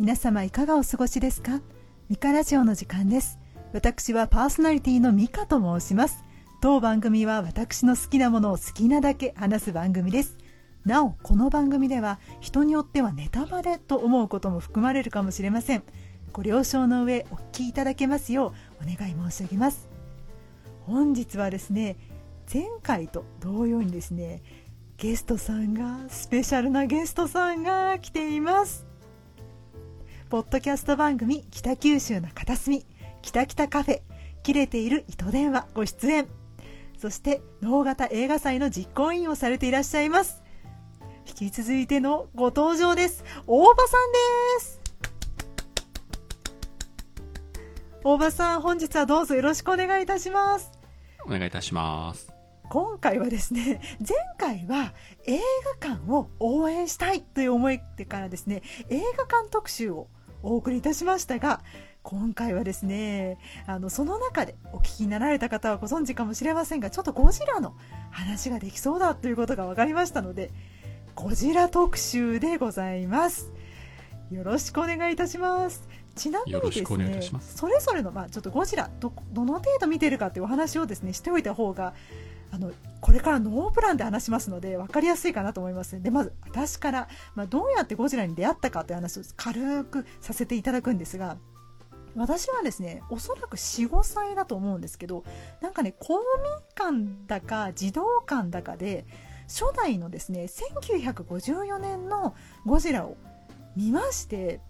皆様いかがお過ごしですか？ミカラジオの時間です。私はパーソナリティのミカと申します。当番組は私の好きなものを好きなだけ話す番組です。なおこの番組では人によってはネタバレと思うことも含まれるかもしれません。ご了承の上お聞きいただけますようお願い申し上げます。本日はですね前回と同様にですねゲストさんがスペシャルなゲストさんが来ています。ポッドキャスト番組北九州の片隅北北カフェ切れている糸電話ご出演。そして能型映画祭の実行委員をされていらっしゃいます。引き続いてのご登場です。大場さんです。大場さん本日はどうぞよろしくお願いいたします。お願いいたします。今回はですね前回は映画館を応援したいという思いでからですね映画館特集をお送りいたしましたが今回はですねあのその中でお聞きになられた方はご存知かもしれませんがちょっとゴジラの話ができそうだということが分かりましたのでゴジラ特集でございます。よろしくお願いいたします。ちなみにですねそれぞれの、まあ、ちょっとゴジラどどの程度見てるかというお話をですねしておいた方があのこれからノープランで話しますので分かりやすいかなと思いますでまず私から、まあ、どうやってゴジラに出会ったかという話を軽くさせていただくんですが私はですねおそらく45歳だと思うんですけどなんかね公民館だか児童館だかで初代のですね1954年のゴジラを見まして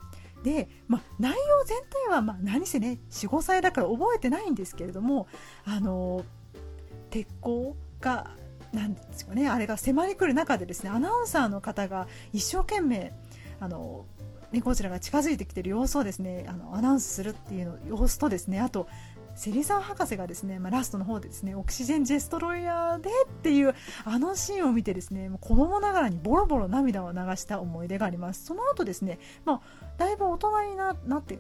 で、まあ、内容全体は、まあ、何せね45歳だから覚えてないんですけれどもあの鉄鋼がなんですかね。あれが迫り来る中でですねアナウンサーの方が一生懸命あのね、ゴジラが近づいてきている様子をですねあのアナウンスするっていうの様子とですねあとセリザン博士がですね、まあ、ラストの方でですねオキシジェンジェストロイヤーでっていうあのシーンを見てですねもう子供ながらにボロボロ涙を流した思い出があります。その後ですね、まあ、だいぶ大人になって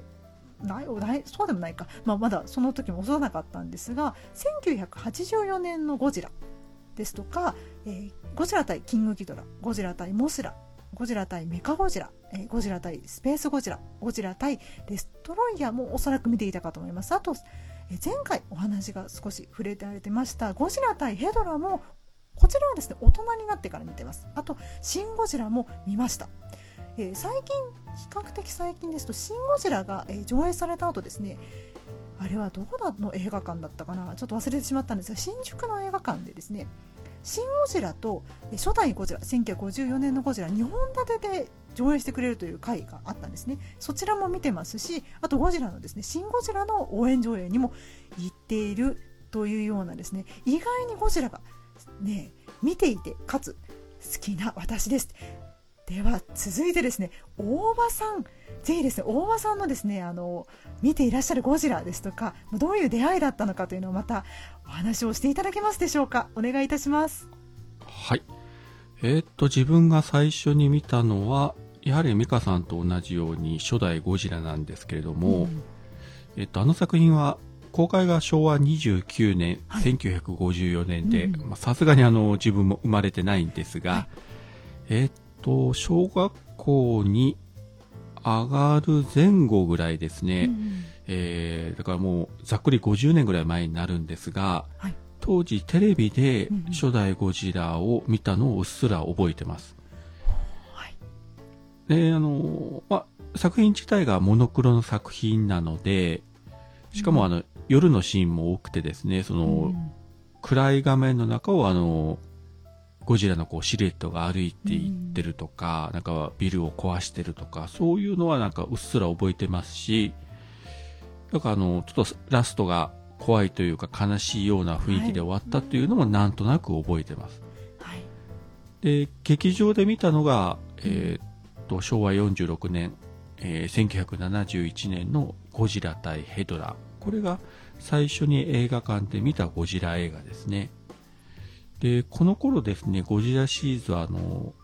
ないそうでもないか、まあ、まだその時も幼かったんですが1984年のゴジラですとか、えー、ゴジラ対キングギドラゴジラ対モスラゴジラ対メカゴジラ、えー、ゴジラ対スペースゴジラゴジラ対デストロイヤーもおそらく見ていたかと思います。あと、えー、前回お話が少し触れてられてましたゴジラ対ヘドラもこちらはですね大人になってから見てます。あとシン・ゴジラも見ました。えー、最近比較的最近ですと「シン・ゴジラが」、上映された後ですねあれはどこの映画館だったかなちょっと忘れてしまったんですが新宿の映画館でですね「シン・ゴジラ」と初代ゴジラ1954年のゴジラ2本立てで上映してくれるという回があったんですね。そちらも見てますしあとゴジラのですね「シン・ゴジラ」の応援上映にも行っているというようなですね意外にゴジラがね見ていてかつ好きな私です。では続いてですね大場さん。ぜひですね大場さんのですねあの見ていらっしゃるゴジラですとかどういう出会いだったのかというのをまたお話をしていただけますでしょうか。お願いいたします。はい。えー、っと自分が最初に見たのはやはり美香さんと同じように初代ゴジラなんですけれども、うん、えっとあの作品は公開が昭和29年、はい、1954年でさすがにあの自分も生まれてないんですが、はい、えっと、小学校に上がる前後ぐらいですね、うん、えー、だからもうざっくり50年ぐらい前になるんですが、はい、当時テレビで初代ゴジラを見たのをうっすら覚えてます。はい、で、あの、まあ、作品自体がモノクロの作品なので、しかもあの、うん、夜のシーンも多くてですね、その、うん、暗い画面の中をあの、ゴジラのこうシルエットが歩いていってるとか、うん、なんかビルを壊してるとか、そういうのはなんかうっすら覚えてますし、なんかあの、ちょっとラストが怖いというか悲しいような雰囲気で終わったというのもなんとなく覚えてます。はい、で、劇場で見たのが、えー、っと、昭和46年、えー、1971年のゴジラ対ヘドラ。これが最初に映画館で見たゴジラ映画ですね。で、この頃ですね、ゴジラシリーズはあの、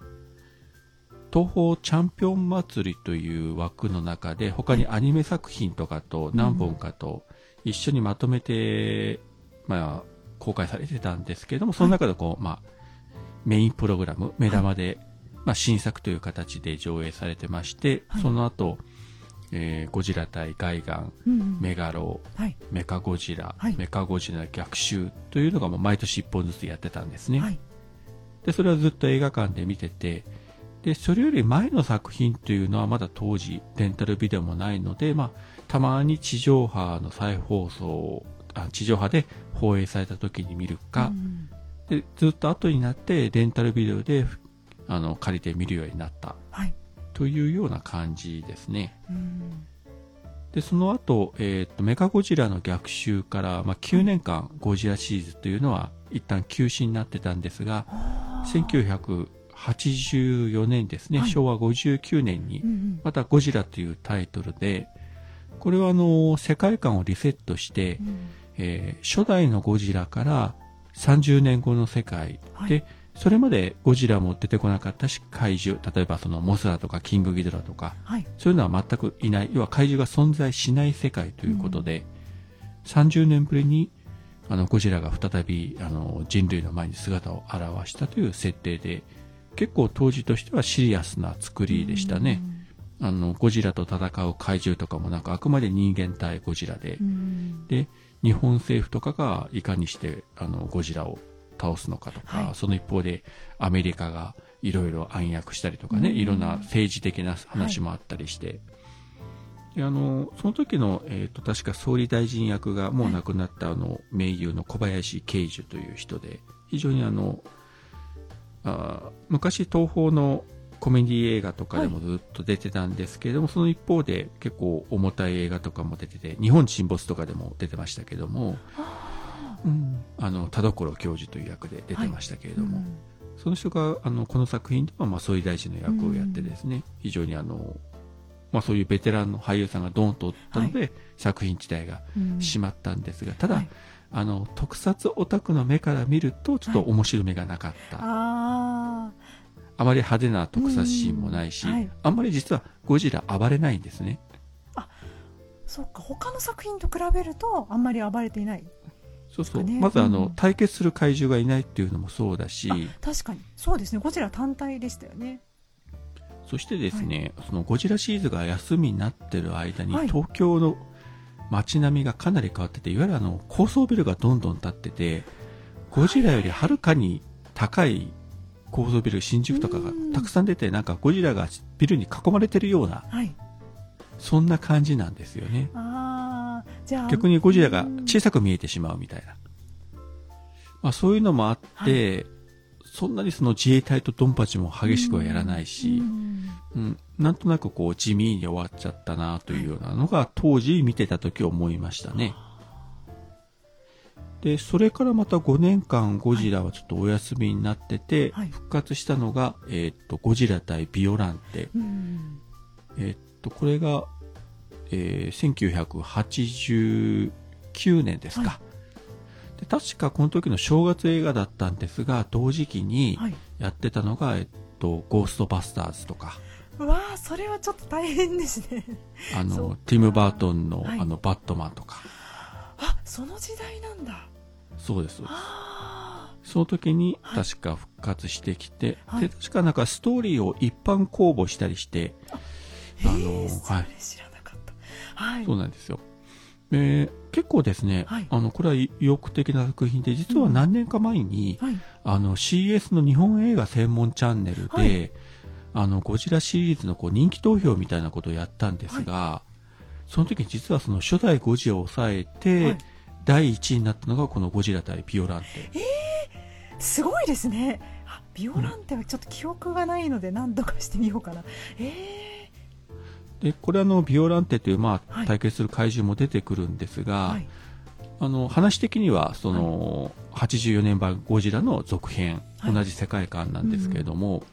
東方チャンピオン祭りという枠の中で、他にアニメ作品とかと何本かと一緒にまとめて、まあ、公開されてたんですけれども、その中でこう、まあ、メインプログラム、目玉で、まあ、新作という形で上映されてまして、その後、えーゴジラ対ガイガン、うんうん。メガロ、はい。メカゴジラ、はい。メカゴジラ逆襲というのがもう毎年1本ずつやってたんですね。はい。で、それはずっと映画館で見てて、で、それより前の作品というのはまだ当時レンタルビデオもないので、まあ、たまに地上波の再放送を、あ地上波で放映された時に見るか。う、ん。で、ずっと後になってレンタルビデオで、あの、借りて見るようになった。はいというような感じですね。うん。で、その後、えーっと、メカゴジラの逆襲から、まあ、9年間ゴジラシリーズというのは一旦休止になってたんですが、あー。1984年ですね、はい。昭和59年にまたゴジラというタイトルで、これはあの、世界観をリセットしてう、ん。えー初代のゴジラから30年後の世界はい。で、それまでゴジラも出てこなかったし、怪獣、例えばそのモスラとかキングギドラとか、はい。そういうのは全くいない、要は怪獣が存在しない世界ということで、30年ぶりにあのゴジラが再びあの人類の前に姿を現したという設定で、結構当時としてはシリアスな作りでしたね。あの、ゴジラと戦う怪獣とかもなんかあくまで人間対ゴジラで。う、ん。で、日本政府とかがいかにしてあのゴジラを倒すのかとか、はい。その一方でアメリカがいろいろ暗躍したりとかね、うん。いろんな政治的な話もあったりして、であのその時の、えー、と確か総理大臣役がもう亡くなったあの名優の小林慶樹という人で非常にあのあー昔東宝のコメディ映画とかでもずっと出てたんですけれども、その一方で結構重たい映画とかも出てて日本沈没とかでも出てましたけども、うん。あの田所教授という役で出てましたけれども、その人があのこの作品ではまあ総理大臣の役をやってですね、非常にあの、まあ、そういうベテランの俳優さんがドーンとおったので、作品自体がうん。閉まったんですが、ただ、はい。あの特撮オタクの目から見るとちょっと面白みがなかった、ああまり派手な特撮シーンもないし、うん。はい。あんまり実はゴジラ暴れないんですね。あそっか。他の作品と比べるとあんまり暴れていないそうそう、ね。まずあの、うん。対決する怪獣がいないっていうのもそうだし。確かに。そうですね。ゴジラ単体でしたよね。そしてですね、そのゴジラシリーズが休みになってる間に、はい。東京の街並みがかなり変わってて、いわゆるあの高層ビルがどんどん建ってて、ゴジラよりはるかに高い高層ビル、新宿とかがうん。たくさん出て、なんかゴジラがビルに囲まれてるような、はい。そんな感じなんですよね。あ逆にゴジラがうん小さく見えてしまうみたいな。まあそういうのもあって、そんなにその自衛隊とドンパチも激しくはやらないし、うんうん、なんとなくこう地味に終わっちゃったなというようなのが当時見てた時思いましたね。で、それからまた5年間ゴジラはちょっとお休みになってて、はい復活したのが、えーっと、ゴジラ対ビオランテ。うんえーっと、これが、えー1989年ですか。はで確かこの時の正月映画だったんですが、同時期にはい。やってたのが、えっと、ゴーストバスターズとか、うわあそれはちょっと大変ですね。あのティム・バートンの、はい。あの、バットマンとか。あその時代なんだ。そうです。あその時にはい。確か復活してきて、はい。で、確かなんかストーリーを一般公募したりして、ーあのへえそはいはい。そうなんですよ。えー結構ですね、はい。あの、これは意欲的な作品で、実は何年か前に、はい。あの、CS の日本映画専門チャンネルで、はい。あの、ゴジラシリーズのこう人気投票みたいなことをやったんですが、その時に実はその初代ゴジラを抑えて、はい。第1位になったのがこのゴジラ対ビオランテ。すごいですね。あビオランテはちょっと記憶がないので何度かしてみようかな。えで、これあの、ビオランテという、まあ、はい。対決する怪獣も出てくるんですー、が、はい。あの、話的には、その、84年版ゴジラの続編、はい。同じ世界観なんですけれども、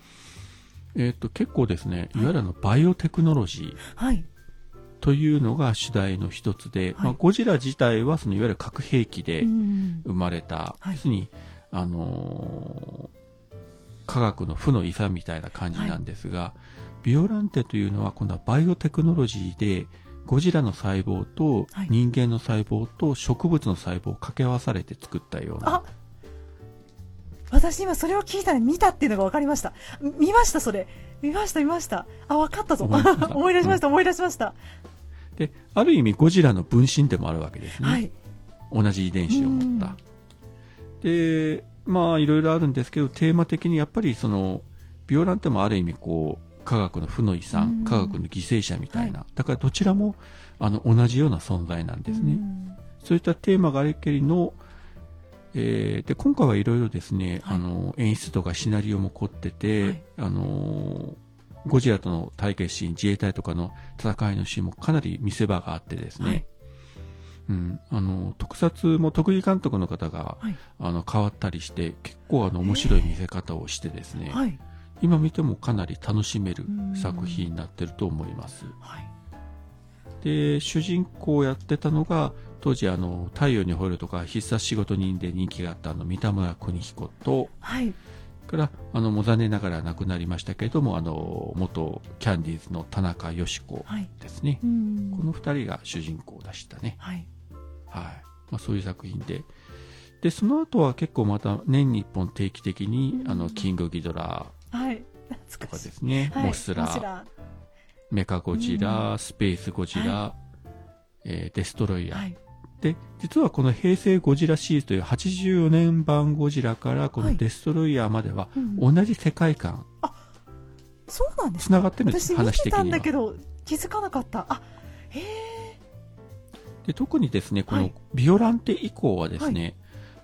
えっ、と、結構ですね、いわゆるあの、バイオテクノロジーはい。というのが主題の一つで、はい。まあ、ゴジラ自体は、その、いわゆる核兵器でうん生まれた、はい。要するに、あのー科学の負の遺産みたいな感じなんですが、ビオランテというのは今度はバイオテクノロジーで、ゴジラの細胞とはい。人間の細胞と植物の細胞を掛け合わされて作ったような、あ私今それを聞いたら見たっていうのが分かりました。見ましたそれ。見ました見ました。あ分かったぞ。思い出した。思い出しました思い出しました。で、ある意味ゴジラの分身でもあるわけですね。はい。同じ遺伝子を持った。で、まあいろいろあるんですけど、テーマ的にやっぱりその、ビオランテもある意味こう、科学の負の遺う産、ん。科学の犠牲者みたいな。はだからどちらも、あの、同じような存在なんですね。うん。そういったテーマがありけりの、えーで、今回はいろいろですね、はい。あの、演出とかシナリオも凝ってて、はい。あの、ゴジラとの対決シーン、自衛隊とかの戦いのシーンもかなり見せ場があってですね、はい。うん、あの、特撮も徳井監督の方が、はい。あの、変わったりして、結構あの、面白い見せ方をしてですね、はい。今見てもかなり楽しめるうん作品になってると思います。はい。で、主人公をやってたのが、当時あの、太陽に吠えるとか必殺仕事人で人気があったあの、三田村邦彦と、はい。から、あの、もう残念ながら亡くなりましたけれども、あの、元キャンディーズの田中よし子はい。ですね。うんこの二人が主人公でしたね。はい。はい。まあそういう作品で。で、その後は結構また年に一本定期的に、うんあの、キングギドラはい。とか。ですね、はい。モスラ、メカゴジラ、スペースゴジラ、えーデストロイヤー、はい。で、実はこの平成ゴジラシリーズという84年版ゴジラからこはい。のデストロイヤーまではうん。同じ世界観、そうなんですつながってるんです、私見てたん話的には。だけど気づかなかった。あへえで特にですね、このはい。ビオランテ以降はですね、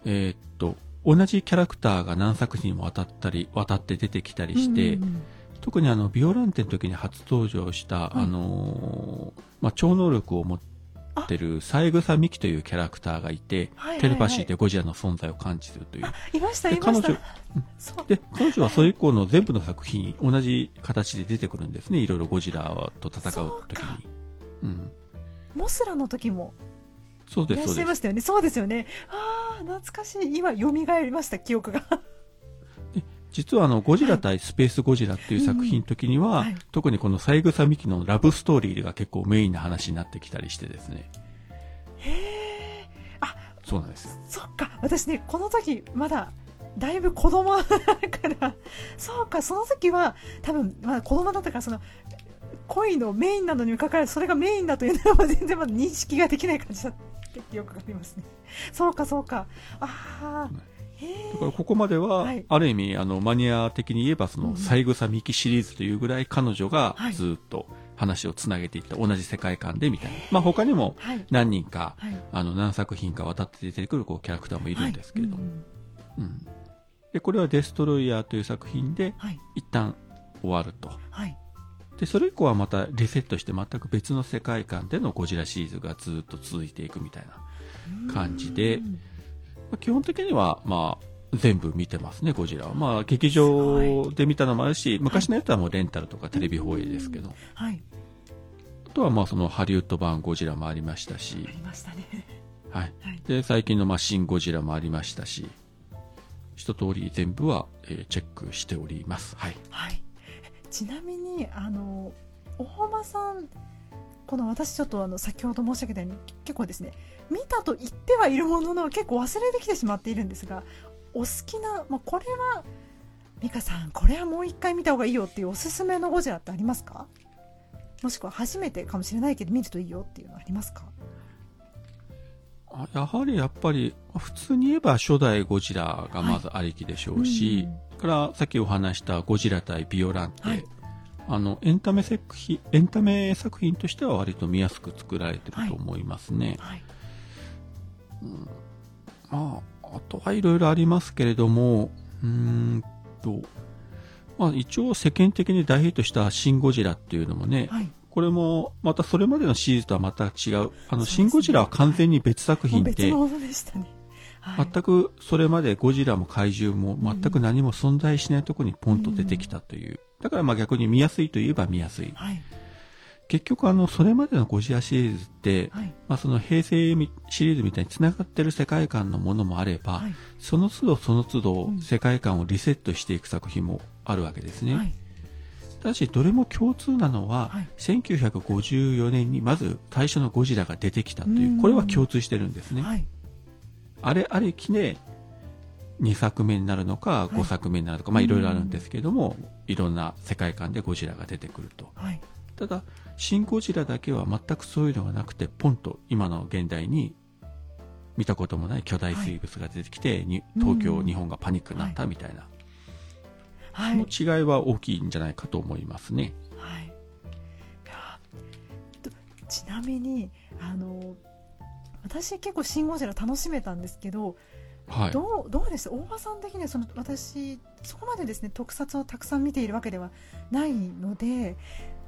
えーっと、同じキャラクターが何作品も渡ったり、渡って出てきたりして、うんうんうん。特にあの、ビオランテの時に初登場した、はい。あのーまあ、超能力を持ってる三枝美樹というキャラクターがいて、テレパシーでゴジラの存在を感知するという。あいましたでいました。で、彼女はそれ以降の全部の作品、同じ形で出てくるんですね。いろいろゴジラと戦う時に。うん。モスラの時も。そうです、いらっそうです。しゃいましたよね。そうですよね懐かしい。今蘇りました記憶が。実はあの、ゴジラ対スペースゴジラっていう作品の時には、はい。特にこの三枝美樹のラブストーリーが結構メインな話になってきたりしてですね。へえあそうなんです。よ。そっか。私ねこの時まだだいぶ子供だから。そうかその時は多分まだ子供だったからその恋のメインなのにもかかわらずそれがメインだというのは全然まだ認識ができない感じだった記憶がありますね。そうかそうか。ああだからここまでは、はい。ある意味、あの、マニア的に言えば、そうん。の、三枝美樹シリーズというぐらい彼女がはい。ずっと話をつなげていった、同じ世界観でみたいな。まあ他にもはい。何人か、はい。あの、何作品か渡って出てくるこうキャラクターもいるんですけれど。も、はい。うん。うん。で、これはデストロイヤーという作品で、はい。一旦終わると。はいで、それ以降はまたリセットして全く別の世界観でのゴジラシリーズがずっと続いていくみたいな。感じでうんまあ基本的には、まあ、全部見てますね、ゴジラは。まあ、劇場で見たのもあるし、昔のやつはもうレンタルとかテレビ放映ですけど、はいあとはまあ、そのハリウッド版ゴジラもありましたしあ、りましたねはい。はいで、最近のまあ、シン・ゴジラもありましたし、一通り全部は、えーチェックしております。はい。はいちなみにあの大浜さんこの私ちょっとあの先ほど申し上げたように結構ですね見たと言ってはいるものの結構忘れてきてしまっているんですがお好きな、まあ、これは美香さんこれはもう一回見た方がいいよっていうおすすめのゴジラってありますか？もしくは初めてかもしれないけど見るといいよっていうのありますか？やはりやっぱり、普通に言えば初代ゴジラがまずありきでしょうし、うんからさっきお話したゴジラ対ビオランテ、はい。あの、エンタメ作品、エンタメ作品としては割と見やすく作られてると思いますね。はい。まあ、あとはいろいろありますけれども、うーんと、まあ一応世間的に大ヒットしたシン・ゴジラっていうのもね、はいこれもまたそれまでのシリーズとはまた違う。あの、シン・ゴジラは完全に別作品で、別のものでしたね、はい、全くそれまでゴジラも怪獣も全く何も存在しないところにポンと出てきたという。だからまあ逆に見やすいといえば見やすい。はい。結局あの、それまでのゴジラシリーズって、はい。まあその平成みシリーズみたいに繋がってる世界観のものもあれば、はい。その都度その都度うん。世界観をリセットしていく作品もあるわけですね。はいただしどれも共通なのは、はい。1954年にまず最初のゴジラが出てきたというう、ん。これは共通してるんですね。はい。あれありきで2作目になるのかい。5作目になるのか、まあいろいろあるんですけども、いろんな世界観でゴジラが出てくると。はい。ただ、シン・ゴジラだけは全くそういうのがなくて、ポンと今の現代に見たこともない巨大生物が出てきて、に東京、うん。日本がパニックになったみたいな、はい。その違いは大きいんじゃないかと思いますね。はい。ちなみに、あの、私結構シン・ゴジラ楽しめたんですけど、はい。どうどうです大場さん的にはその私そこまでですね特撮をたくさん見ているわけではないので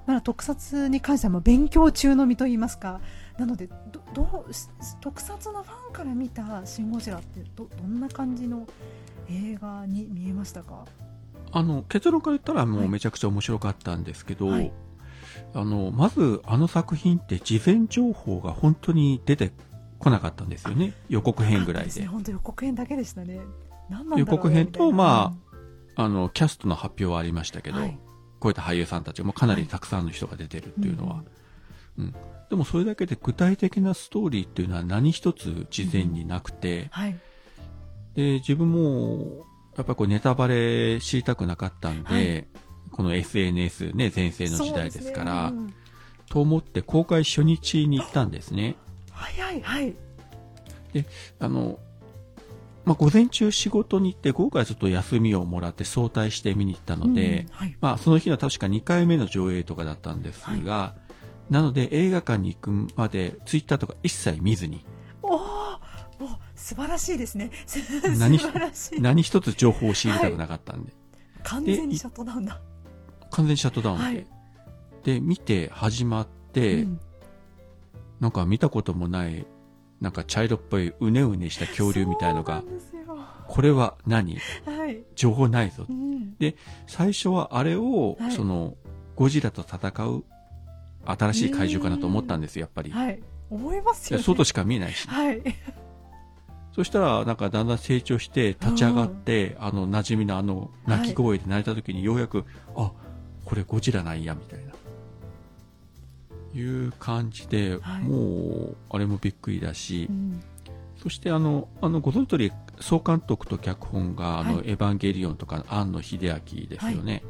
まだ特撮に関してはまあ勉強中の身といいますかなのでどどうし特撮のファンから見た「シン・ゴジラ」ってどどんな感じの映画に見えましたか？あの、結論から言ったらもはい。うめちゃくちゃ面白かったんですけど、はい。あの、まずあの作品って事前情報が本当に出てこなかったんですよね。予告編ぐらいで。本当予告編だけでしたね。予告編と、まあ、あの、キャストの発表はありましたけど、はい。こういった俳優さんたちもかなりたくさんの人が出てるっていうのは。うん。でもそれだけで具体的なストーリーっていうのは何一つ事前になくて、はい。で、自分も、やっぱりこうネタバレ知りたくなかったんで、はい。この SNS ね、全盛の時代ですから、そうですね。と思って公開初日に行ったんですね。早いはい。あの、まあ、午前中仕事に行って、午後はちょっと休みをもらって早退して見に行ったので、うんはい。まあ、その日は確か2回目の上映とかだったんですが、なので映画館に行くまでツイッターとか一切見ずに、おー。お素晴らしいですね。素何晴らしい。何一つ情報を仕入れたくなかったんで、完全にシャットダウンだ。完全にシャットダウンで。はいで、見て始まって、うんなんか見たこともない、なんか茶色っぽいうねうねした恐竜みたいのがこれは何？はい。情報ないぞう。ん最初はあれを、はいその、ゴジラと戦う新しい怪獣かなと思ったんですよ、やっぱり。はい。思いますよね。外しか見えないし。はい。そしたら、なんかだんだん成長して、立ち上がって、あの、馴染みのあの、鳴き声で鳴いた時にようやく、あ、これゴジラなんや、みたいな。いう感じで、はい。もう、あれもびっくりだし、うん。そしてあの、あの、ご存知通り、総監督と脚本が、あの、はいエヴァンゲリオンとか、庵野秀明ですよね。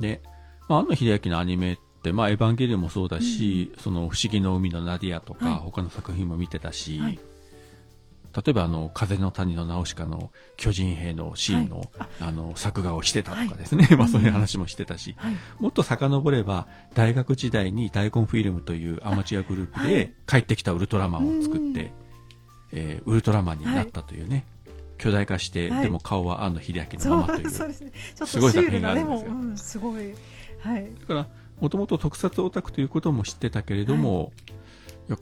で、まあ、庵野秀明のアニメって、まあ、エヴァンゲリオンもそうだし、その、不思議の海のナディアとか、はい。他の作品も見てたし、はい。例えばあの、風の谷のナウシカの巨人兵のシーンの、はい。あ。の、作画をしてたとかですね。まあそういう話もしてたし、はい。もっと遡れば、大学時代に大根フィルムというアマチュアグループはい。で帰ってきたウルトラマンを作うん。って、えーウルトラマンになったというね、巨大化して、はい。でも顔は庵野秀明そのままというすごい作品があるんですよ。うん、すごい。はい。だから、もともと特撮オタクということも知ってたけれども、いや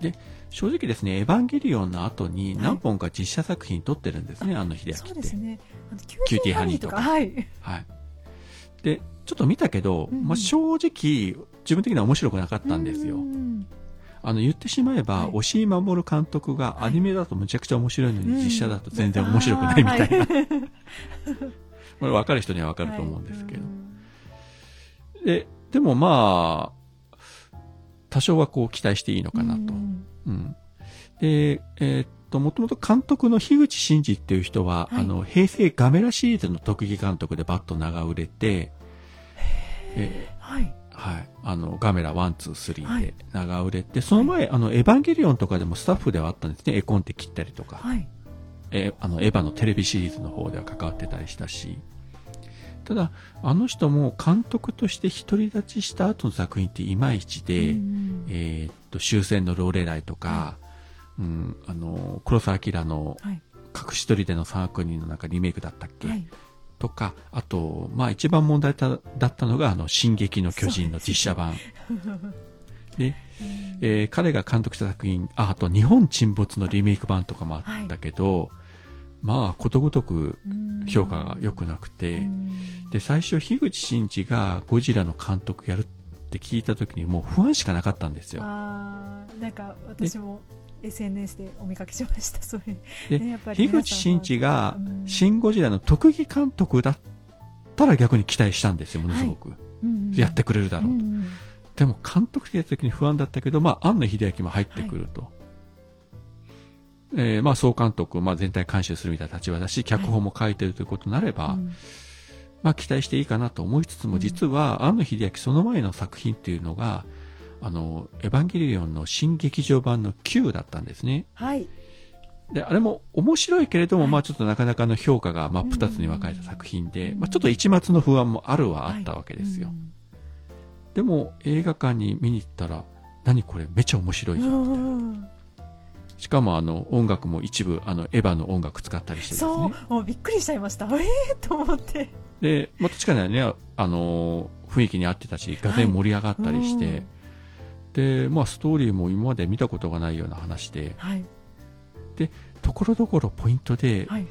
で、正直ですね、エヴァンゲリオンの後に何本か実写作品撮ってるんですね、庵野秀明って。そうですね。あのキキューティーハニーとかはい。はい。で、ちょっと見たけど、うんうんまあ、正直、自分的には面白くなかったんですよ。うんあの、言ってしまえば、はい押井守監督がアニメだとむちゃくちゃ面白いのに、うん実写だと全然面白くないみたいな。はい これ分かる人には分かると思うんですけど。はいで、でもまあ、多少はこう期待していいのかなと。うんうん。で、えーっと、もともと監督の樋口真嗣っていう人は、はいあの、平成ガメラシリーズの特技監督でバッと名が売れて、えはい。ーはい。あの、ガメラ1、2、3はいで名が売れて、その前、あの、エヴァンゲリオンとかでもスタッフではあったんですね。絵コンテ切ったりとか。はい。えーあの、エヴァのテレビシリーズの方では関わってたりしたし、ただ、あの人も監督として独り立ちした後の作品っていまいちで、うんえーっと、終戦のローレライとか、うん、あの、黒澤明のはい。隠し撮りでの3悪人のなんかリメイクだったっけ、はい。とか、あと、まあ一番問題だだったのが、あの、進撃の巨人の実写版。で、えー彼が監督した作品、あ、あと日本沈没のリメイク版とかもあったけど、まあ、ことごとくうん評価が良くなくて、うんで、最初、樋口真嗣がゴジラの監督やるって聞いた時にもう不安しかなかったんですよ。あーなんか私も SNS でお見かけしました。そういう。で、樋口真嗣がうんシン・ゴジラの特技監督だったら逆に期待したんですよ、ものすごく。うんやってくれるだろうと。うんでも監督ってやった時に不安だったけど、まあ、庵野秀明も入ってくると。えーまあ、総監督、まあ、全体監修するみたいな立場だし、脚本も書いてるということになれば、うんまあ期待していいかなと思いつつも、実は、庵野秀明その前の作品っていうのが、あの、エヴァンゲリオンの新劇場版の Q だったんですね。はい。で、あれも面白いけれども、はいまあちょっとなかなかの評価が真っ二つに分かれた作品で、まあちょっと一末の不安もあるはあったわけですよ。うんでも映画館に見に行ったら、何これめっちゃ面白いじゃん。うんしかもあの音楽も一部あのエヴァの音楽使ったりしてですそうね。、もうびっくりしちゃいました。ええと思って。で、まあ確かにね、あの雰囲気に合ってたし、がぜ盛り上がったりして、うんで、まあストーリーも今まで見たことがないような話で、はい。ところどころポイントで、はい。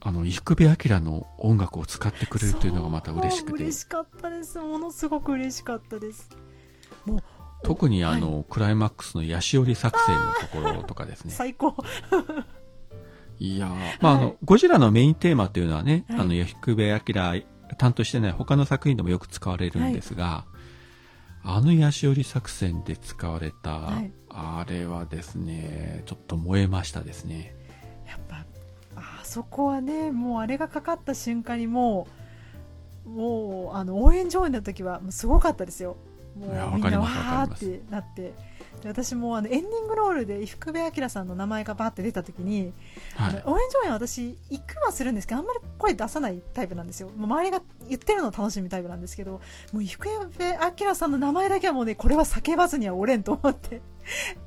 あの、伊福部明の音楽を使ってくれるというのがまた嬉しくて嬉、しかったです。ものすごく嬉しかったです。もう、特にあの、クライマックスのヤシオリ作戦のところとかですね。最高。いやーまああの、ゴジラのメインテーマっていうのはね、はいあの、伊福部明担当してない他の作品でもよく使われるんですが、あのヤシオリ作戦で使われた、はいあれはですね、ちょっと燃えましたですね。やっぱ、あそこはね、もうあれがかかった瞬間にもう、もう、あの、応援上映の時は、もうすごかったですよ。もうみんなわーってなって。で私もあのエンディングロールで伊福部明さんの名前がバーって出た時に、はい。応援上映は私行くはするんですけどあんまり声出さないタイプなんですよもう周りが言ってるのを楽しむタイプなんですけどもう伊福部明さんの名前だけはもうねこれは叫ばずにはおれんと思って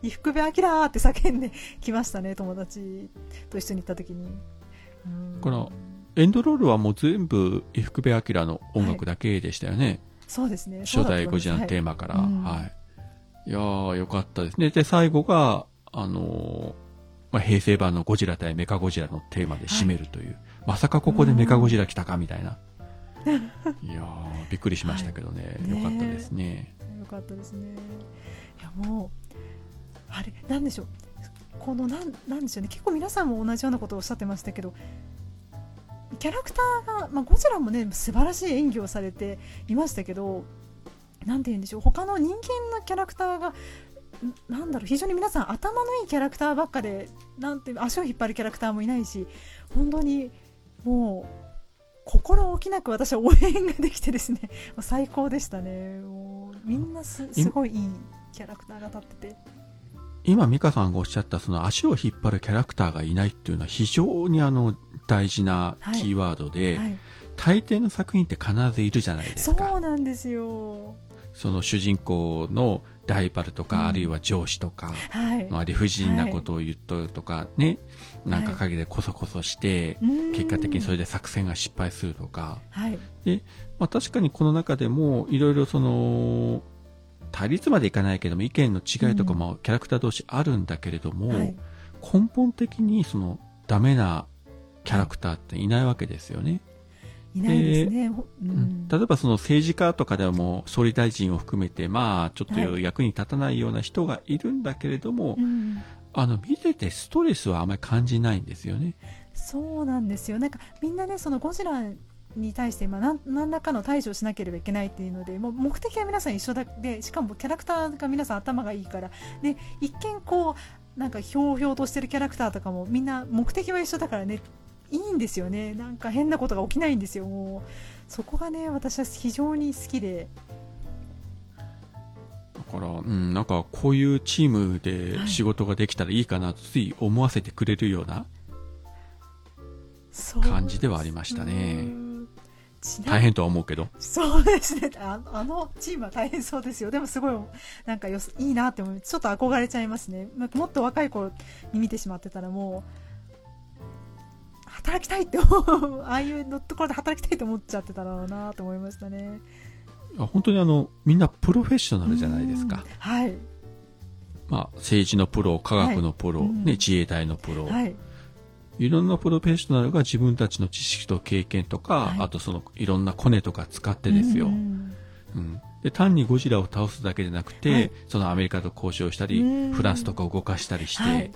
伊福部明って叫んできましたね友達と一緒に行った時にうんこのエンドロールはもう全部伊福部明の音楽だけでしたよね。そうですね初代ゴジラのテーママから。はいうんはい。いやー、よかったですね。で、最後が、あのーまあ、平成版のゴジラ対メカゴジラのテーマで締めるという。まさかここでメカゴジラ来たかみたいな。いやー、びっくりしましたけどね。はいよかったですね。よかったですねいやもうあれなんでしょうこのなんなんでしょうね結構皆さんも同じようなことをおっしゃってましたけどキャラクターが、まあ、ゴジラもね素晴らしい演技をされていましたけどなんて言うんでしょう他の人間のキャラクターがんなんだろう非常に皆さん頭のいいキャラクターばっかでなんて足を引っ張るキャラクターもいないし本当にもう心置きなく私は応援ができてですね 最高でしたね。もうみんなすすごいいいキャラクターが立ってて。今、ミカさんがおっしゃった、その足を引っ張るキャラクターがいないっていうのは非常にあの、大事なキーワードで、はい、大抵の作品って必ずいるじゃないですそか。うなんですよ。その主人公のライバルとか、うん。あるいは上司とか、はい、まあ、理不尽なことを言っとるとかね、なんか陰でこそこそして、うん。結果的にそれで作戦が失敗するとか、はい。まあ、確かにこの中でもいろいろその対立までいかないけども意見の違いとかもキャラクター同士あるんだけれども、はい。根本的にそのダメなキャラクターっていないわけですよね。いないですね、例えばその政治家とかでも総理大臣を含めてまあちょっとはい役に立たないような人がいるんだけれども、うん。あの見ててストレスはあまり感じないんですよね。そうなんですよ。なんかみんなねそのゴジラに対して、まあ、なん何らかの対処をしなければいけないっていうのでもう目的は皆さん一緒だでしかもキャラクターが皆さん頭がいいから。で一見こうなんかひょうひょうとしてるキャラクターとかもみんな目的は一緒だからねいいんですよね。なんか変なことが起きないんですよ。もうそこがね私は非常に好きで。だから、うん、なんかこういうチームで仕事ができたらいいかなとつい思わせてくれるような感じではありましたね。大変とは思うけど。そうですね。ああのチームは大変そうですよ。でもすごいなんかよすいいなって思うちょっと憧れちゃいますね。もっと若い頃に見てしまってたらもう働きたいって思う。ああいうのところで働きたいと思っちゃってたろうなと思いましたね。本当にあの、みんなプロフェッショナルじゃないですか。うん。はい。まあ、政治のプロ、科学のプロ、はいうん。ね、自衛隊のプロ、はい。いろんなプロフェッショナルが自分たちの知識と経験とか、はい。あとそのいろんなコネとか使ってですよ。ううんん。で単にゴジラを倒すだけでなくて、はい。そのアメリカと交渉したり、うん。フランスとか動かしたりして、はい。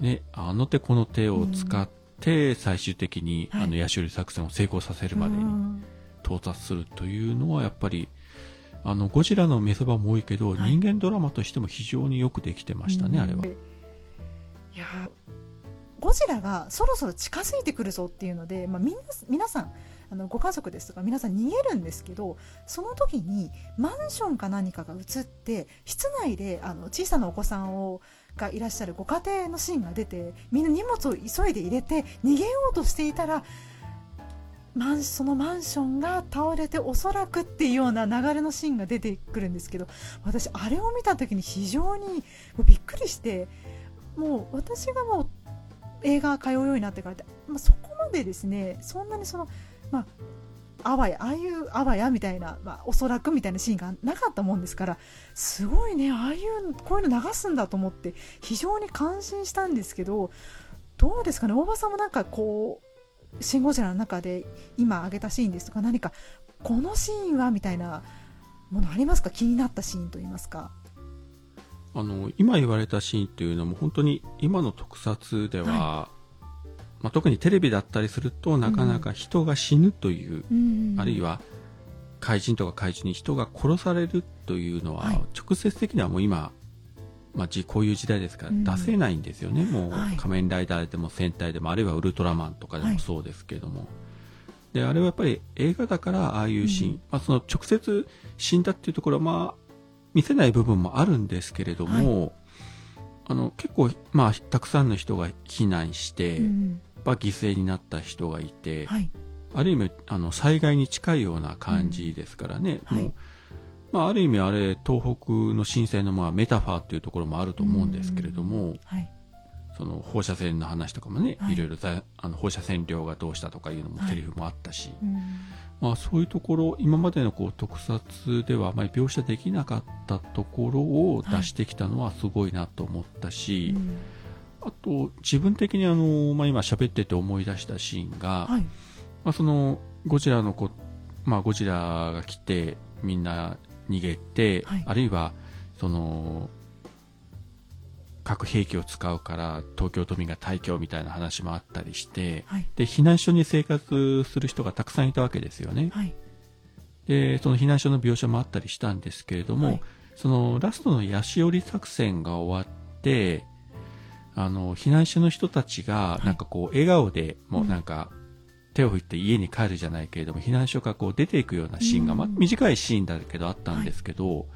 ね、あの手この手を使って、最終的に、はい。あの、ヤシュリ作戦を成功させるまでにうん。到達するというのは、やっぱり、あの、ゴジラの見せ場も多いけど、はい。人間ドラマとしても非常によくできてましたね、あれは。うん。いやーゴジラがそろそろ近づいてくるぞっていうので、まあ、みんな皆さんあのご家族ですとか皆さん逃げるんですけどその時にマンションか何かが映って室内であの小さなお子さんをがいらっしゃるご家庭のシーンが出てみんな荷物を急いで入れて逃げようとしていたらマンそのマンションが倒れておそらくっていうような流れのシーンが出てくるんですけど私あれを見た時に非常にびっくりしてもう私がもう映画通うようになってからで、まあ、そこまでですねそんなにそのまああわやああいうあわやみたいな、まあ、おそらくみたいなシーンがなかったもんですからすごいねああいうこういうの流すんだと思って非常に感心したんですけどどうですかね大場さんもなんかこう「シン・ゴジラ」の中で今挙げたシーンですとか何かこのシーンはみたいなものありますか？気になったシーンといいますか。あの今言われたシーンっていうのも本当に今の特撮では、はい、まあ、特にテレビだったりするとなかなか人が死ぬという、うん、あるいは怪人とか怪獣に人が殺されるというのは、はい、直接的にはもう今、まあ、こういう時代ですから出せないんですよね、うん、もう、仮面ライダーでも戦隊でもあるいはウルトラマンとかでもそうですけれども、であれはやっぱり映画だからああいうシーン、うん、まあ、その直接死んだっていうところはまあ見せない部分もあるんですけれども、はい、あの結構、まあ、たくさんの人が避難して、うん、犠牲になった人がいて、はい、ある意味あの災害に近いような感じですからね、うん、もうまあ、ある意味あれ東北の震災のまあメタファーっていうところもあると思うんですけれども、はい、その放射線の話とかもね、はい、いろいろあの放射線量がどうしたとかいうのもセリフもあったし、はいまあ、そういうところ今までのこう特撮ではあまり描写できなかったところを出してきたのはすごいなと思ったし、はい、あと自分的にあの、まあ、今喋ってて思い出したシーンが、はい、まあ、そのゴジラのこ、まあ、ゴジラが来てみんな逃げて、はい、あるいはその核兵器を使うから東京都民が退去みたいな話もあったりして、はい、で避難所に生活する人がたくさんいたわけですよね、はい、でその避難所の描写もあったりしたんですけれども、はい、そのラストのヤシオリ作戦が終わってあの避難所の人たちがなんかこう笑顔でもうなんか、手を振って家に帰るじゃないけれども避難所からこう出ていくようなシーンが、まあ、短いシーンだけどあったんですけど、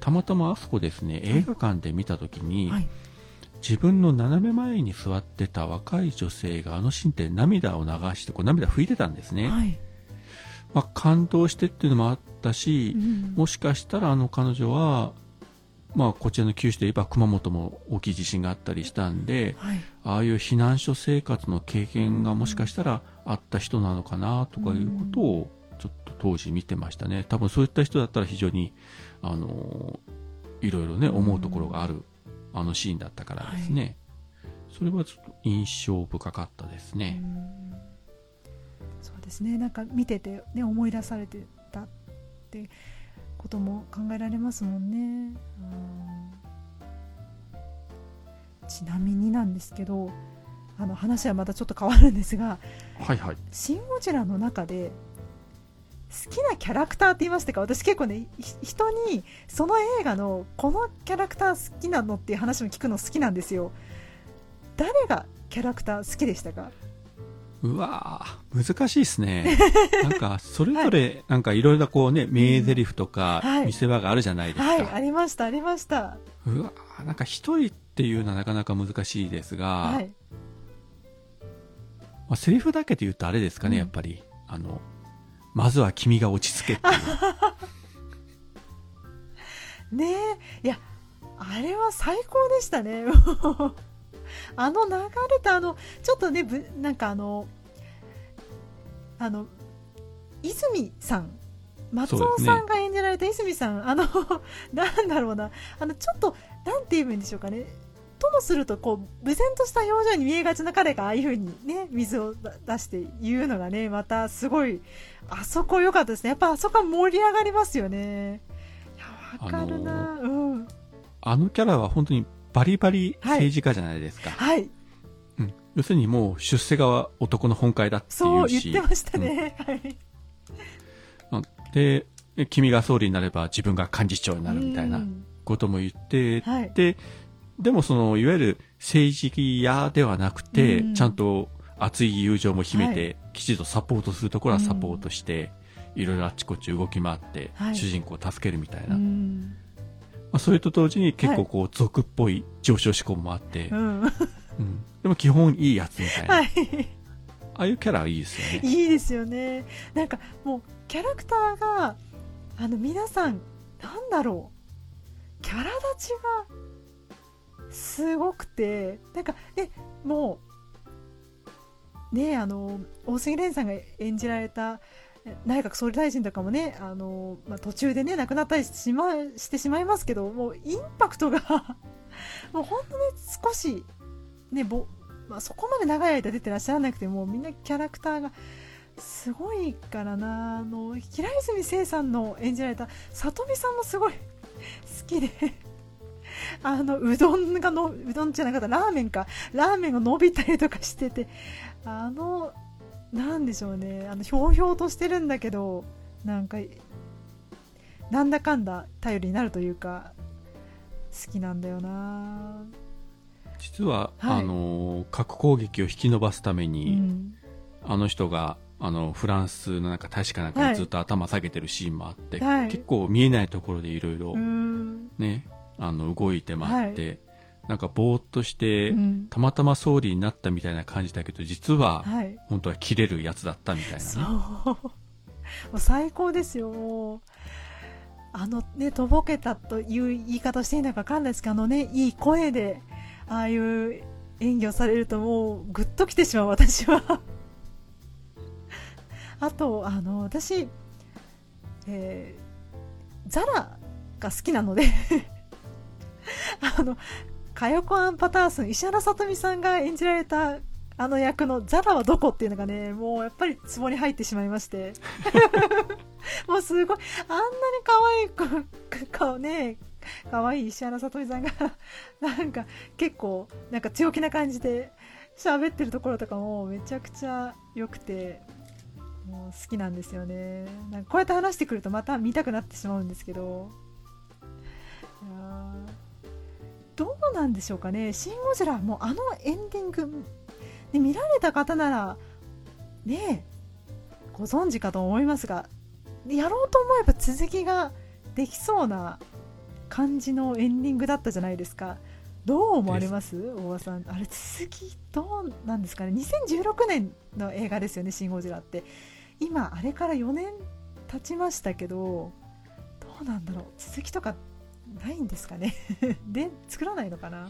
たまたまあそこですね映画館で見た時に、はい、自分の斜め前に座ってた若い女性があのシーンで涙を流してこう涙拭いてたんですね、はい、まあ、感動してっていうのもあったし、うん、もしかしたらあの彼女はまあ、こちらの九州で言えば熊本も大きい地震があったりしたんで、はい、ああいう避難所生活の経験がもしかしたらあった人なのかなとかいうことをちょっと当時見てましたね。多分そういった人だったら非常にあのいろいろね思うところがあるあのシーンだったからですね、はい、それはちょっと印象深かったですね。そうですね。なんか見てて、ね、思い出されてたってことも考えられますもんね。ちなみになんですけどあの話はまたちょっと変わるんですが「はいはい、シン・ゴジラ」の中で好きなキャラクターって言いましたか？私結構ね人にその映画のこのキャラクター好きなのっていう話も聞くの好きなんですよ。誰がキャラクター好きでしたか？うわ難しいですね。なんか、それぞれ、なんかいろいろこうね、名台詞とか、見せ場があるじゃないですか。はい、はい、ありました、ありました。うわなんか一人っていうのはなかなか難しいですが、はい、まあ、セリフだけで言うとあれですかね、うん、やっぱり。あの、まずは君が落ち着けっていう。ねえ、いや、あれは最高でしたね。あの流れたあの、ちょっとね、ぶなんかあの、あの、泉さん、松尾さんが演じられた泉さん、ね、あの、なんだろうな、あの、ちょっと、なんて言うんでしょうかね、ともするとこう無然とした表情に見えがちな彼がああいう風にね水を出して言うのがねまたすごいあそこ良かったですね。やっぱあそこは盛り上がりますよね。いやわかるな、うん、あのキャラは本当にバリバリ政治家じゃないですか。はい、うん、要するにもう出世が男の本会だっていうし。そう言ってましたね、うん、はい。で君が総理になれば自分が幹事長になるみたいなことも言って、はい、ででもその、いわゆる政治家ではなくて、うん、ちゃんと熱い友情も秘めて、はい。きちんとサポートするところはサポートして、いろいろあっちこっち動き回って、はい。主人公を助けるみたいな。うまんあ、それと同時に結構こう、俗っぽい上昇志向もあって、うん。うん。でも基本いいやつみたいな。はい。ああいうキャラはいいですよね。いいですよね。なんかもうキャラクターがあの皆さんなんだろう。キャラ立ちがすごくてなんかえもうねあの大杉蓮さんが演じられたえ内閣総理大臣とかもねあの、まあ、途中でね亡くなったりし,、ま、してしまいますけどもうインパクトが もう本当に少しねぼまあ、そこまで長い間出てらっしゃらなくてもみんなキャラクターがすごいからなあの平泉成さんの演じられた里見さんもすごい好きで あのうどんがのうどんじゃなかったラーメンかラーメンが伸びたりとかしててあのなんでしょうね。あのひょうひょうとしてるんだけどなんかなんだかんだ頼りになるというか好きなんだよな。実は、はい。あの、核攻撃を引き伸ばすためうに、ん。あの人が、あの、フランスのなんか大使かなんかはい。にずっと頭下げてるシーンもあって、はい。結構見えないところでいろいろうん。ね、あの、動いて回って、なんかぼーっとして、うん。たまたま総理になったみたいな感じだけど、実は、はい。本当は切れるやつだったみたいそう。なね。もう最高ですよ。もうあのねとぼけたという言い方をしていいのか分かんないですけどあのねいい声でああいう演技をされるともうグッときてしまう私は。あとあの私、えーザラが好きなので あのかよこアンパターソン石原さとみさんが演じられたあの役のザラはどこっていうのがね、もうやっぱりツボに入ってしまいまして。もうすごい、あんなに可愛い、顔ね、可愛い石原さとみさんが、なんか結構、なんか強気な感じで喋ってるところとかもめちゃくちゃ良くて、もう好きなんですよね。なんかこうやって話してくるとまた見たくなってしまうんですけど、いやどうなんでしょうかね、シン・ゴジラ、もうあのエンディング、で見られた方ならねご存知かと思いますがやろうと思えば続きができそうな感じのエンディングだったじゃないですか。どう思われます？大場さん。あれ続きどうなんですかね。2016年の映画ですよね「シン・ゴジラ」って。今あれから4年経ちましたけどどうなんだろう。続きとかないんですかね。で作らないのかな。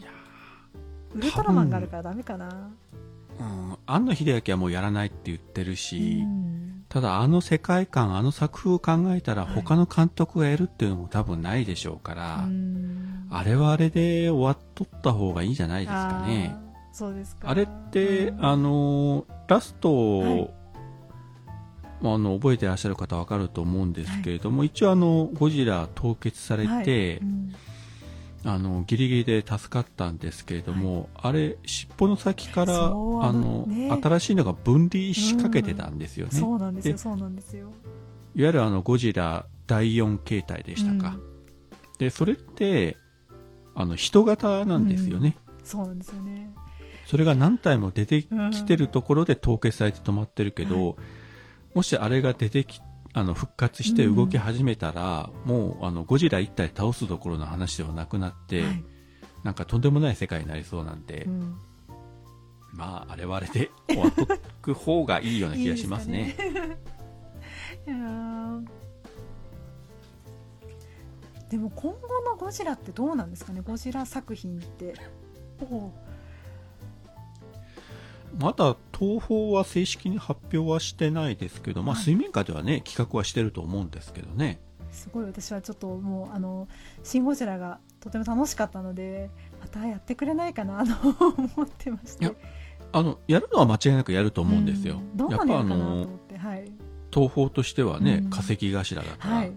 ウルトラマンがあるからダメかな。うん、庵野秀明はもうやらないって言ってるし、うん。ただあの世界観、あの作風を考えたらはい。他の監督がやるっていうのも多分ないでしょうから、うん。あれはあれで終わっとった方がいいんじゃないですかね。そうですか。あれって、うん。あの、ラストを、はいまああの、覚えてらっしゃる方わかると思うんですけれども、一応あの、ゴジラ凍結されて、はい。うん。あの、ギリギリで助かったんですけれども、あれ、尻尾の先から、ああののね。新しいのが分離しかけてたんですよね。そうなんですよでそうなんですよ。いわゆるあの、ゴジラ第4形態でしたか。で、それって、あの、人型なんですよね。そうなんですよね。それが何体も出てきてるところで凍結されて止まってるけど、もしあれが出てき、あの、復活して動き始めたら、もう、あの、ゴジラ1体倒すどころの話ではなくなって、はい。なんかとんでもない世界になりそうなんで、うん。まあ、あれはあれで終わっとく方がいいような気がしますね。い やー。でも今後のゴジラってどうなんですかね？ゴジラ作品って。お うまだ東宝は正式に発表はしてないですけど、まあ、はい。水面下ではね、企画はしてると思うんですけどね。すごい私はちょっともうあの「シン・ゴジラ」がとても楽しかったのでまたやってくれないかなと思ってまして。いやあの、やるのは間違いなくやると思うんですよ。うやっぱあのはい。東宝としてはね、うん。化石頭だから、はい。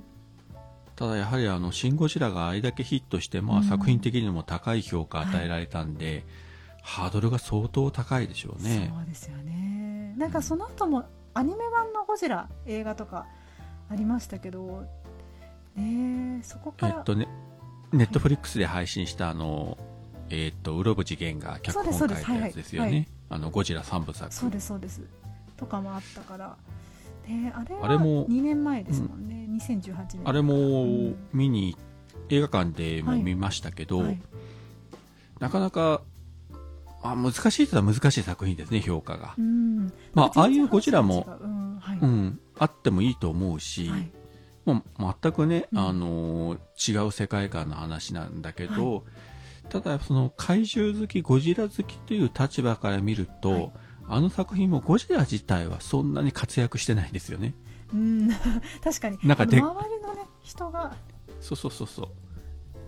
ただやはりあの、シン・ゴジラがあれだけヒットして、まあうん。作品的にも高い評価与えられたんで、ハードルが相当高いでしょうね。そうですよね。なんかその後もアニメ版のゴジラ映画とかありましたけどねえそこから、えっとね、ネットフリックスで配信したあの、えっと、うろぶ次元が脚本を書いたやつですよね。はいはい。あのゴジラ3部作。そうですそうです。とかもあったから。であれはあれも2年前ですもんね、2018年。あれもん。見に、映画館でも見ましたけど、はい。なかなかあ難しいとは難しい作品ですね評価が。う、ん。まあああいうゴジラもう。うんはい。うん、あってもいいと思うし、はい。もう全くね、うん。あのー違う世界観の話なんだけど、ただその怪獣好きゴジラ好きという立場から見ると、はい。あの作品もゴジラ自体はそんなに活躍してないんですよね。うん。確かに。なんかで周りのね人が。そうそうそうそう。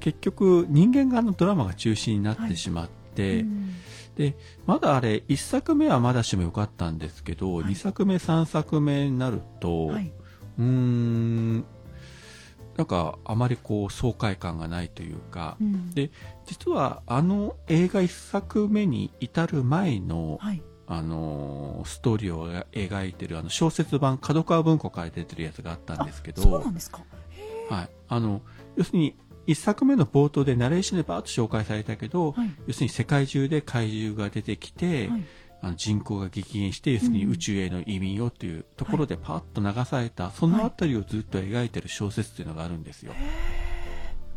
結局人間側のドラマが中心になってしまって、うんまだあれ1作目はまだしもよかったんですけど、はい。2作目3作目になると、はい、うーんなんかあまりこう爽快感がないというか、うん。で実はあの映画1作目に至る前の、はい。あのーストーリーを描いてるあの小説版角川文庫から出てるやつがあったんですけあそうなどんですか。はい、あの要するに1作目の冒頭でナレーションでバーッと紹介されたけど、はい。要するに世界中で怪獣が出てきて、はい。あの人口が激減して要するにうん宇宙への移民をというところでパーッと流された、そのあたりをずっと描いてる小説っていうのがあるんですよ。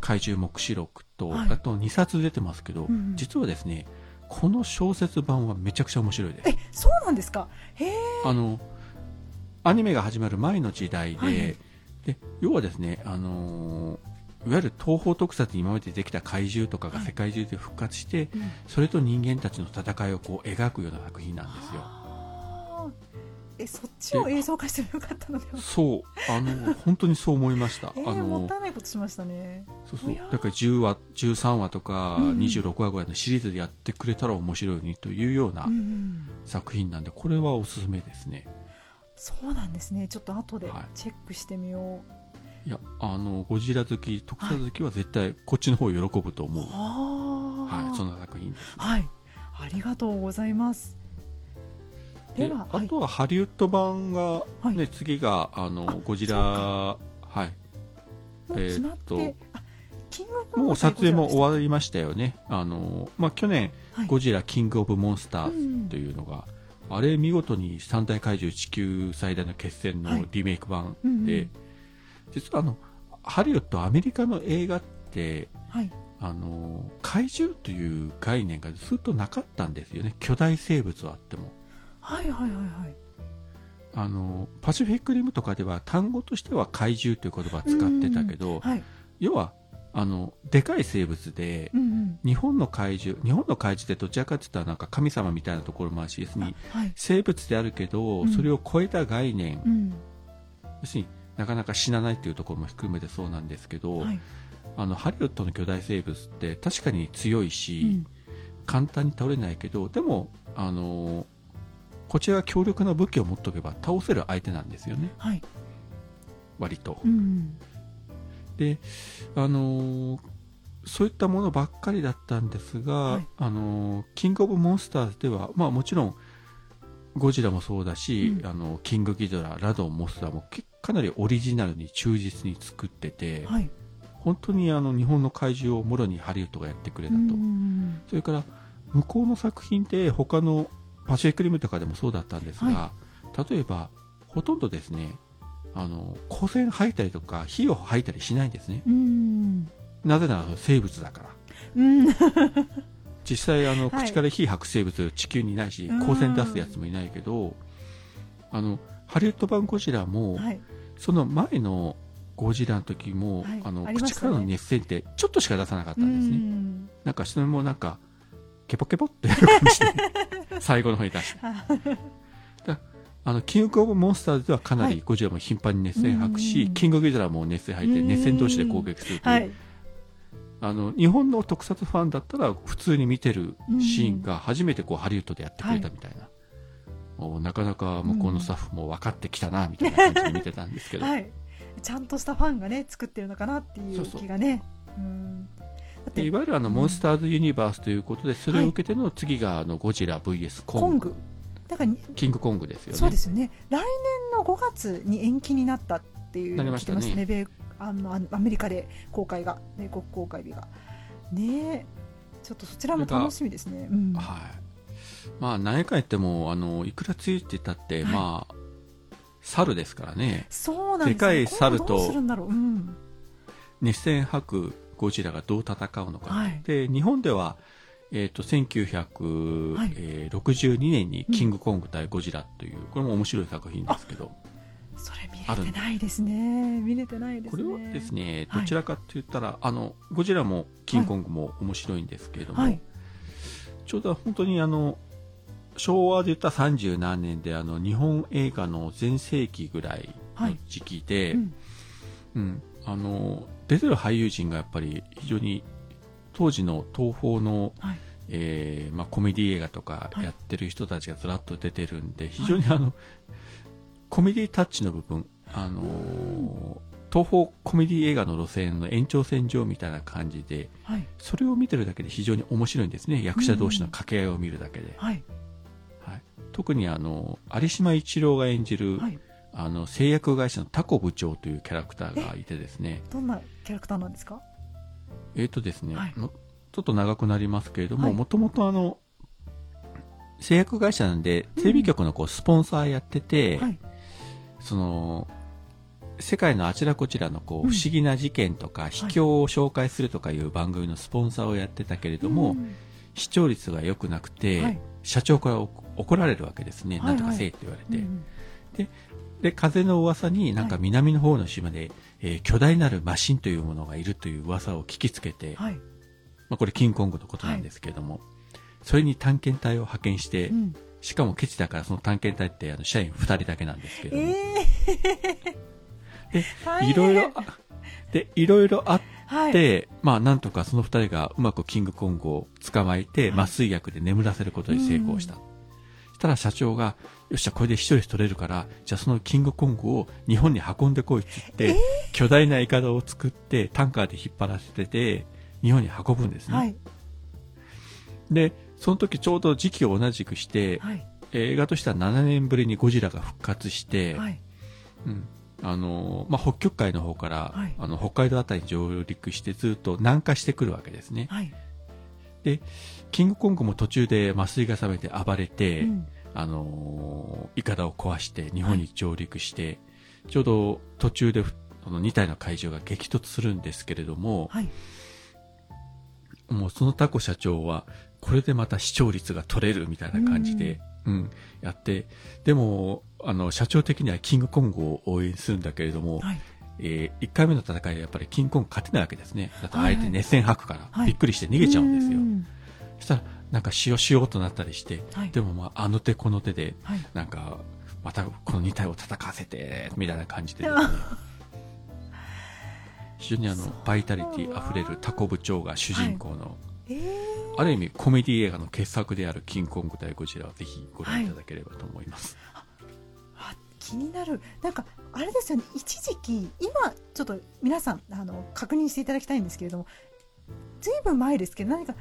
怪獣目視録と、はい。あと2冊出てますけど、うん実はですねこの小説版はめちゃくちゃ面白いです。えそうなんですか？へえあのアニメが始まる前の時代で,、はい。で要はですねあのーいわゆる東方特撮に今までできた怪獣とかがはい世界中で復活して、うん。それと人間たちの戦いをこう描くような作品なんですよ。えそっちを映像化してもよかったのでは。そう。あの本当にそう思いました、えー、あのもったいないことしましたね。そうそう。だから10話13話とかうんうん。26話ぐらいのシリーズでやってくれたら面白いのにというような作品なんでこれはおすすめですね。そうなんですね。ちょっと後ではい。チェックしてみよう、いやあのゴジラ好き特撮好きは絶対こっちの方を喜ぶと思う、ああ。はい、そんな作品です。はい。ありがとうございます。ではあとはハリウッド版が、はい。ね次があのあゴジラはい。えーっあキングオブもう撮影も終わわりましたよね。あの、まあ、去年はい。ゴジラキングオブモンスタうーというのが、あれ見事に三大怪獣地球最大の決戦のはい。リメイク版で、うんうん実はあのハリウッドアメリカの映画ってはい。あの怪獣という概念がずっとなかったんですよね。巨大生物はあっても。はいはいはいはい。あのパシフィックリムとかでは単語としては怪獣という言葉を使ってたけどはい。要はあのでかい生物でうんうん。日本の怪獣日本の怪獣ってどちらかといったらなんか神様みたいなところもあるしはい。生物であるけど、うん。それを超えた概念、うん。要するになかなか死なないっていうところも含めてそうなんですけど、はい。あのハリウッドの巨大生物って確かに強いし、うん。簡単に倒れないけどでもあのこちらが強力な武器を持っておけば倒せる相手なんですよね。はい。割と。うん。であのそういったものばっかりだったんですが、はい。あのキングオブモンスターズではまあもちろんゴジラもそうだし、うん。あのキングギドララドンモスラもけかなりオリジナルに忠実に作ってて、はい。本当にあの日本の怪獣をもろにハリウッドがやってくれたと、うんそれから向こうの作品って他のパシフィックリムとかでもそうだったんですが、は例えばほとんどですねあの光線吐いたりとか火を吐いたりしないんですね。うん。なぜなら生物だから。うん実際あのはい。口から火吐く生物地球にいないしうん。光線出すやつもいないけどあのハリウッド版ゴジラも、はい。その前のゴジラの時も、はい。あのね。口からの熱線ってちょっとしか出さなかったんですね、うん。なんかそれもなんかケポケポっていう感じで 最後の方に出して。だあのキングオブモンスターズではかなはい。りゴジラも頻繁に熱線吐くし、うん。キングギドラも熱線吐いてうん熱線同士で攻撃するという、はいあの日本の特撮ファンだったら普通に見てるシーンが初めてこうハリウッドでやってくれたみたいな、おなかなか向こうのスタッフも分かってきたなみたいな感じで見てたんですけど、はい。ちゃんとしたファンがね作ってるのかなっていうそうそう。気がねうんいわゆるあのモンスターズユニバースということでそれを受けての次があのゴジラ VS コング。コング。だからにキングコングですよね。そうですよね。来年の5月に延期になったっていうなりましたね。米あのあアメリカで公開が米国公開日が。ねえ。ちょっとそちらも楽しみですね。うん。はい。まあ、何回言っても、あの、いくらついてたって、はい。まあ、猿ですからね。そうなんですよ。でかい猿と今度どうするんだろう、うん、熱戦吐くゴジラがどう戦うのか。はい。で、日本では、えっ、と、はい。1962年にキングコング対ゴジラという、これも面白い作品ですけど、それ見れてないですね。見れてないですね。これはですね、はい。どちらかと言ったら、あの、ゴジラもキングコングも面白いんですけれども、はい。ちょうど本当にあの、昭和で言ったら30何年で、あの、日本映画の全盛期ぐらいの時期で、うん。うん、あの、出てる俳優陣がやっぱり非常に、当時の東宝の、はい。えーまあ、コメディ映画とかはい。やってる人たちがずらっと出てるんで、非常にあの、コメディタッチの部分、あのー東宝コメディ映画の路線の延長線上みたいな感じで、はい。それを見てるだけで非常に面白いんですね。役者同士の掛け合いを見るだけで。はい。はい、特にあの、有島一郎が演じる、はい。あの、製薬会社のタコ部長というキャラクターがいてですね、どんなキャラクターなんですか？えっ、とですね、ちょっと長くなりますけれども、はい。もともとあの、製薬会社なんで、テレビ局のこう、スポンサーやってて、はいその、世界のあちらこちらのこう、うん。不思議な事件とか、秘境を紹介するとかいう番組のスポンサーをやってたけれども、うん。視聴率が良くなくて、はい。社長からお怒られるわけですね。はいはい。なんとかせえって言われて。うんで、風の噂になんかはい。南の方の島で、えー巨大なるマシンというものがいるという噂を聞きつけて、はい。まあこれキングコングのことなんですけれども、それに探検隊を派遣して、うんしかもケチだからその探検隊ってあの社員2人だけなんですけれども、えでー大変。いろいろ、あで、いろいろあっはい。て、まあなんとかその2人がうまくキングコングを捕まえて、はい。麻酔薬で眠らせることに成功した。したら社長が、よっしゃ、これで視聴率取れるから、じゃあそのキングコングを日本に運んでこいって言って、巨大なイカダを作ってタンカーで引っ張らせてて、日本に運ぶんですね。はい。で、その時ちょうど時期を同じくして、はい。映画としては7年ぶりにゴジラが復活して、はい。うん。あのまあ、北極海の方から、はい。あの北海道あたりに上陸してずっと南下してくるわけですね。はい。で、キングコングも途中で麻酔が覚めて暴れて、うん。あのー、イカダを壊して日本に上陸して、ちょうど途中でその2体の怪獣が激突するんですけれども、はい。もうそのタコ社長は、これでまた視聴率が取れるみたいな感じで、うん、やって、でも、あの、社長的にはキングコングを応援するんだけれども、はい。えー、1回目の戦いはやっぱりキングコング勝てないわけですね。だってはいはい。相手熱戦吐くから、はい。びっくりして逃げちゃうんですよ。ん。そしたら、なんかしようしようとなったりして、はい。でもまあ、あの手この手で、はい。なんか、またこの2体を戦わせて、みたいな感じでですね。非常にあの、バイタリティ溢れるタコ部長が主人公の、えー。ある意味コメディ映画の傑作であるキングコング対ゴジラをぜひご覧いただければと思います。あ気になる。なんかあれですよね。一時期今ちょっと皆さんあの確認していただきたいんですけれどもずいぶん前ですけど何か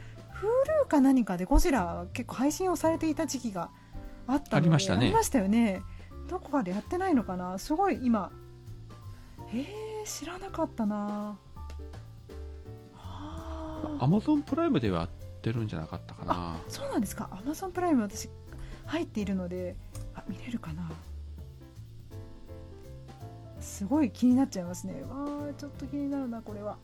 Hulu か何かでゴジラが結構配信をされていた時期があったありましたね。ありましたよね。どこかでやってないのかな。すごい今えー、知らなかったな。はあアマゾンプライムではやってるんじゃなかったかな。そうなんですか。Amazon プライム私入っているのであ見れるかな。すごい気になっちゃいますね。わーちょっと気になるなこれは。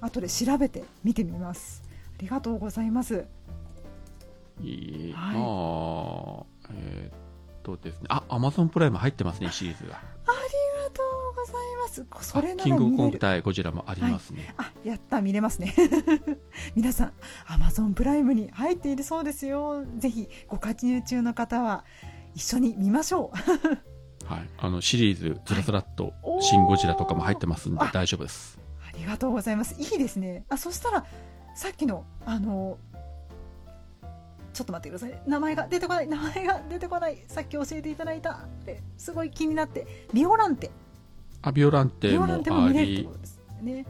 後で調べて見てみます。ありがとうございます。いい、はい。あーえーっとですね。あ、アマゾンプライム入ってますね、シリーズが。それキングコング対ゴジラもありますね。あやった見れますね 皆さん Amazon プライムに入っているそうですよぜひご加入中の方は一緒に見ましょう はい。あの、シリーズ、ずらずらっとシン・ゴジラとかも入ってますんであ大丈夫です。ありがとうございます。いいですね。あ、そしたら、さっきの、あの、ちょっと待ってくださいね。名前が出てこない。名前が出てこない。さっき教えていただいた。ってすごい気になって。ビオランテ。あ、ビオランテもありね。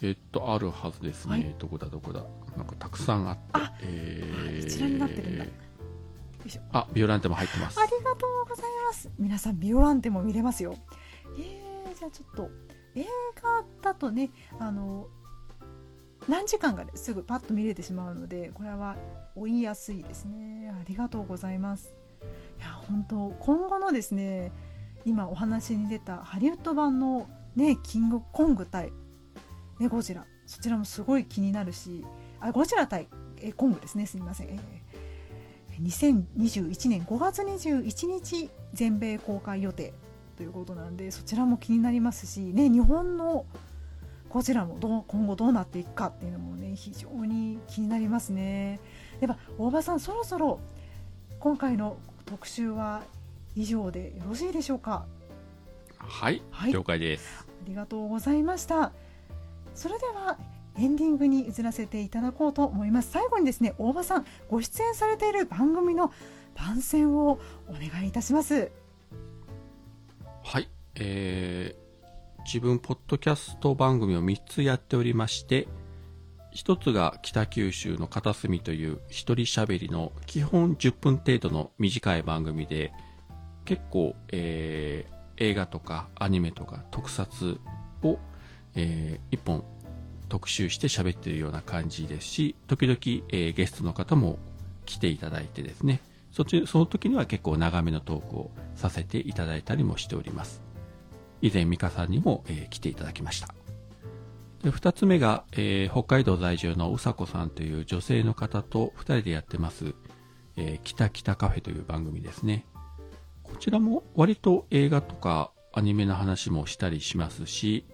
えっと、あるはずですね。はいどこだ、どこだ。なんかたくさんあって。あえー一覧になってるんだ。あ、ビオランテも入ってますあ。りがとうございます。皆さん、ビオランテも見れますよ。えー、じゃあちょっと、映画だとね、あの、何時間かですぐパッと見れてしまうのでこれは追いやすいですねありがとうございますいや本当今後のですね今お話に出たハリウッド版のねキングコング対、ね、ゴジラ。そちらもすごい気になるしあゴジラ対えコングですね。すみません、えー、2021年5月21日全米公開予定ということなんでそちらも気になりますしね日本のこちらもどう今後どうなっていくかっていうのもね非常に気になりますね。では大場さんそろそろ今回の特集は以上でよろしいでしょうか？はい、はい、了解です。ありがとうございました。それではエンディングに移らせていただこうと思います。最後にですね大場さんご出演されている番組の番宣をお願いいたします。はいえー自分、ポッドキャスト番組を3つやっておりまして、1つが北九州の片隅という一人喋りの基本10分程度の短い番組で、結構、えー、映画とかアニメとか特撮を、えー、1本特集して喋ってるような感じですし、時々、えー、ゲストの方も来ていただいてですね、そっちその時には結構長めのトークをさせていただいたりもしております。以前美香さんにも、えー、来ていただきました。で二つ目が、えー、北海道在住のうさこさんという女性の方と二人でやってます、えー、北北カフェという番組ですね。こちらも割と映画とかアニメの話もしたりしますし、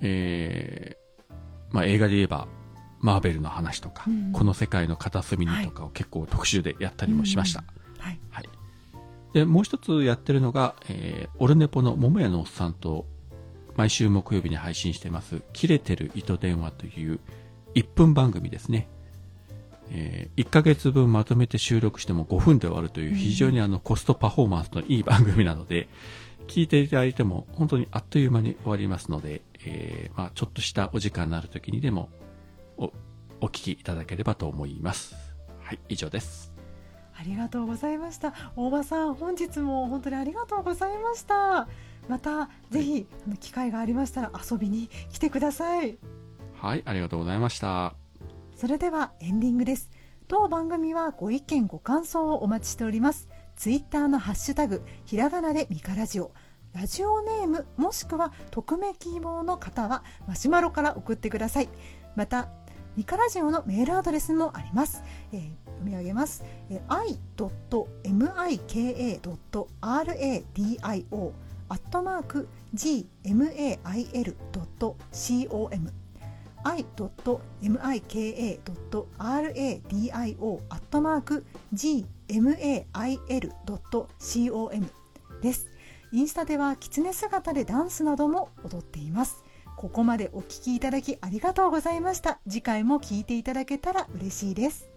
えー、まあ映画で言えばマーベルの話とか、うん、この世界の片隅にとかを結構特集でやったりもしました。はい、はい。で、もう一つやってるのが、えー、オルネポの桃屋のおっさんと、毎週木曜日に配信してます、切れてる糸電話という1分番組ですね。えー、1ヶ月分まとめて収録しても5分で終わるという非常にあのコストパフォーマンスのいい番組なので、聞いていただいても本当にあっという間に終わりますので、えー、まあ、ちょっとしたお時間のある時にでもおお聞きいただければと思います。はい、以上です。ありがとうございました。大場さん本日も本当にありがとうございました。またぜひ、はい、機会がありましたら遊びに来てください。はいありがとうございましたそれではエンディングです。当番組はご意見ご感想をお待ちしております。ツイッターのハッシュタグひらがなでミカラジオ。ラジオネームもしくは匿名希望の方はマシュマロから送ってください。またミカラジオのメールアドレスもあります、えー読み上げます。i.mika.radio アットマー i.mika.radio アットマーク gmail.com i.mika.radio.gmail.com です。インスタでは狐姿でダンスなども踊っています。ここまでお聞きいただきありがとうございました。次回も聞いていただけたら嬉しいです。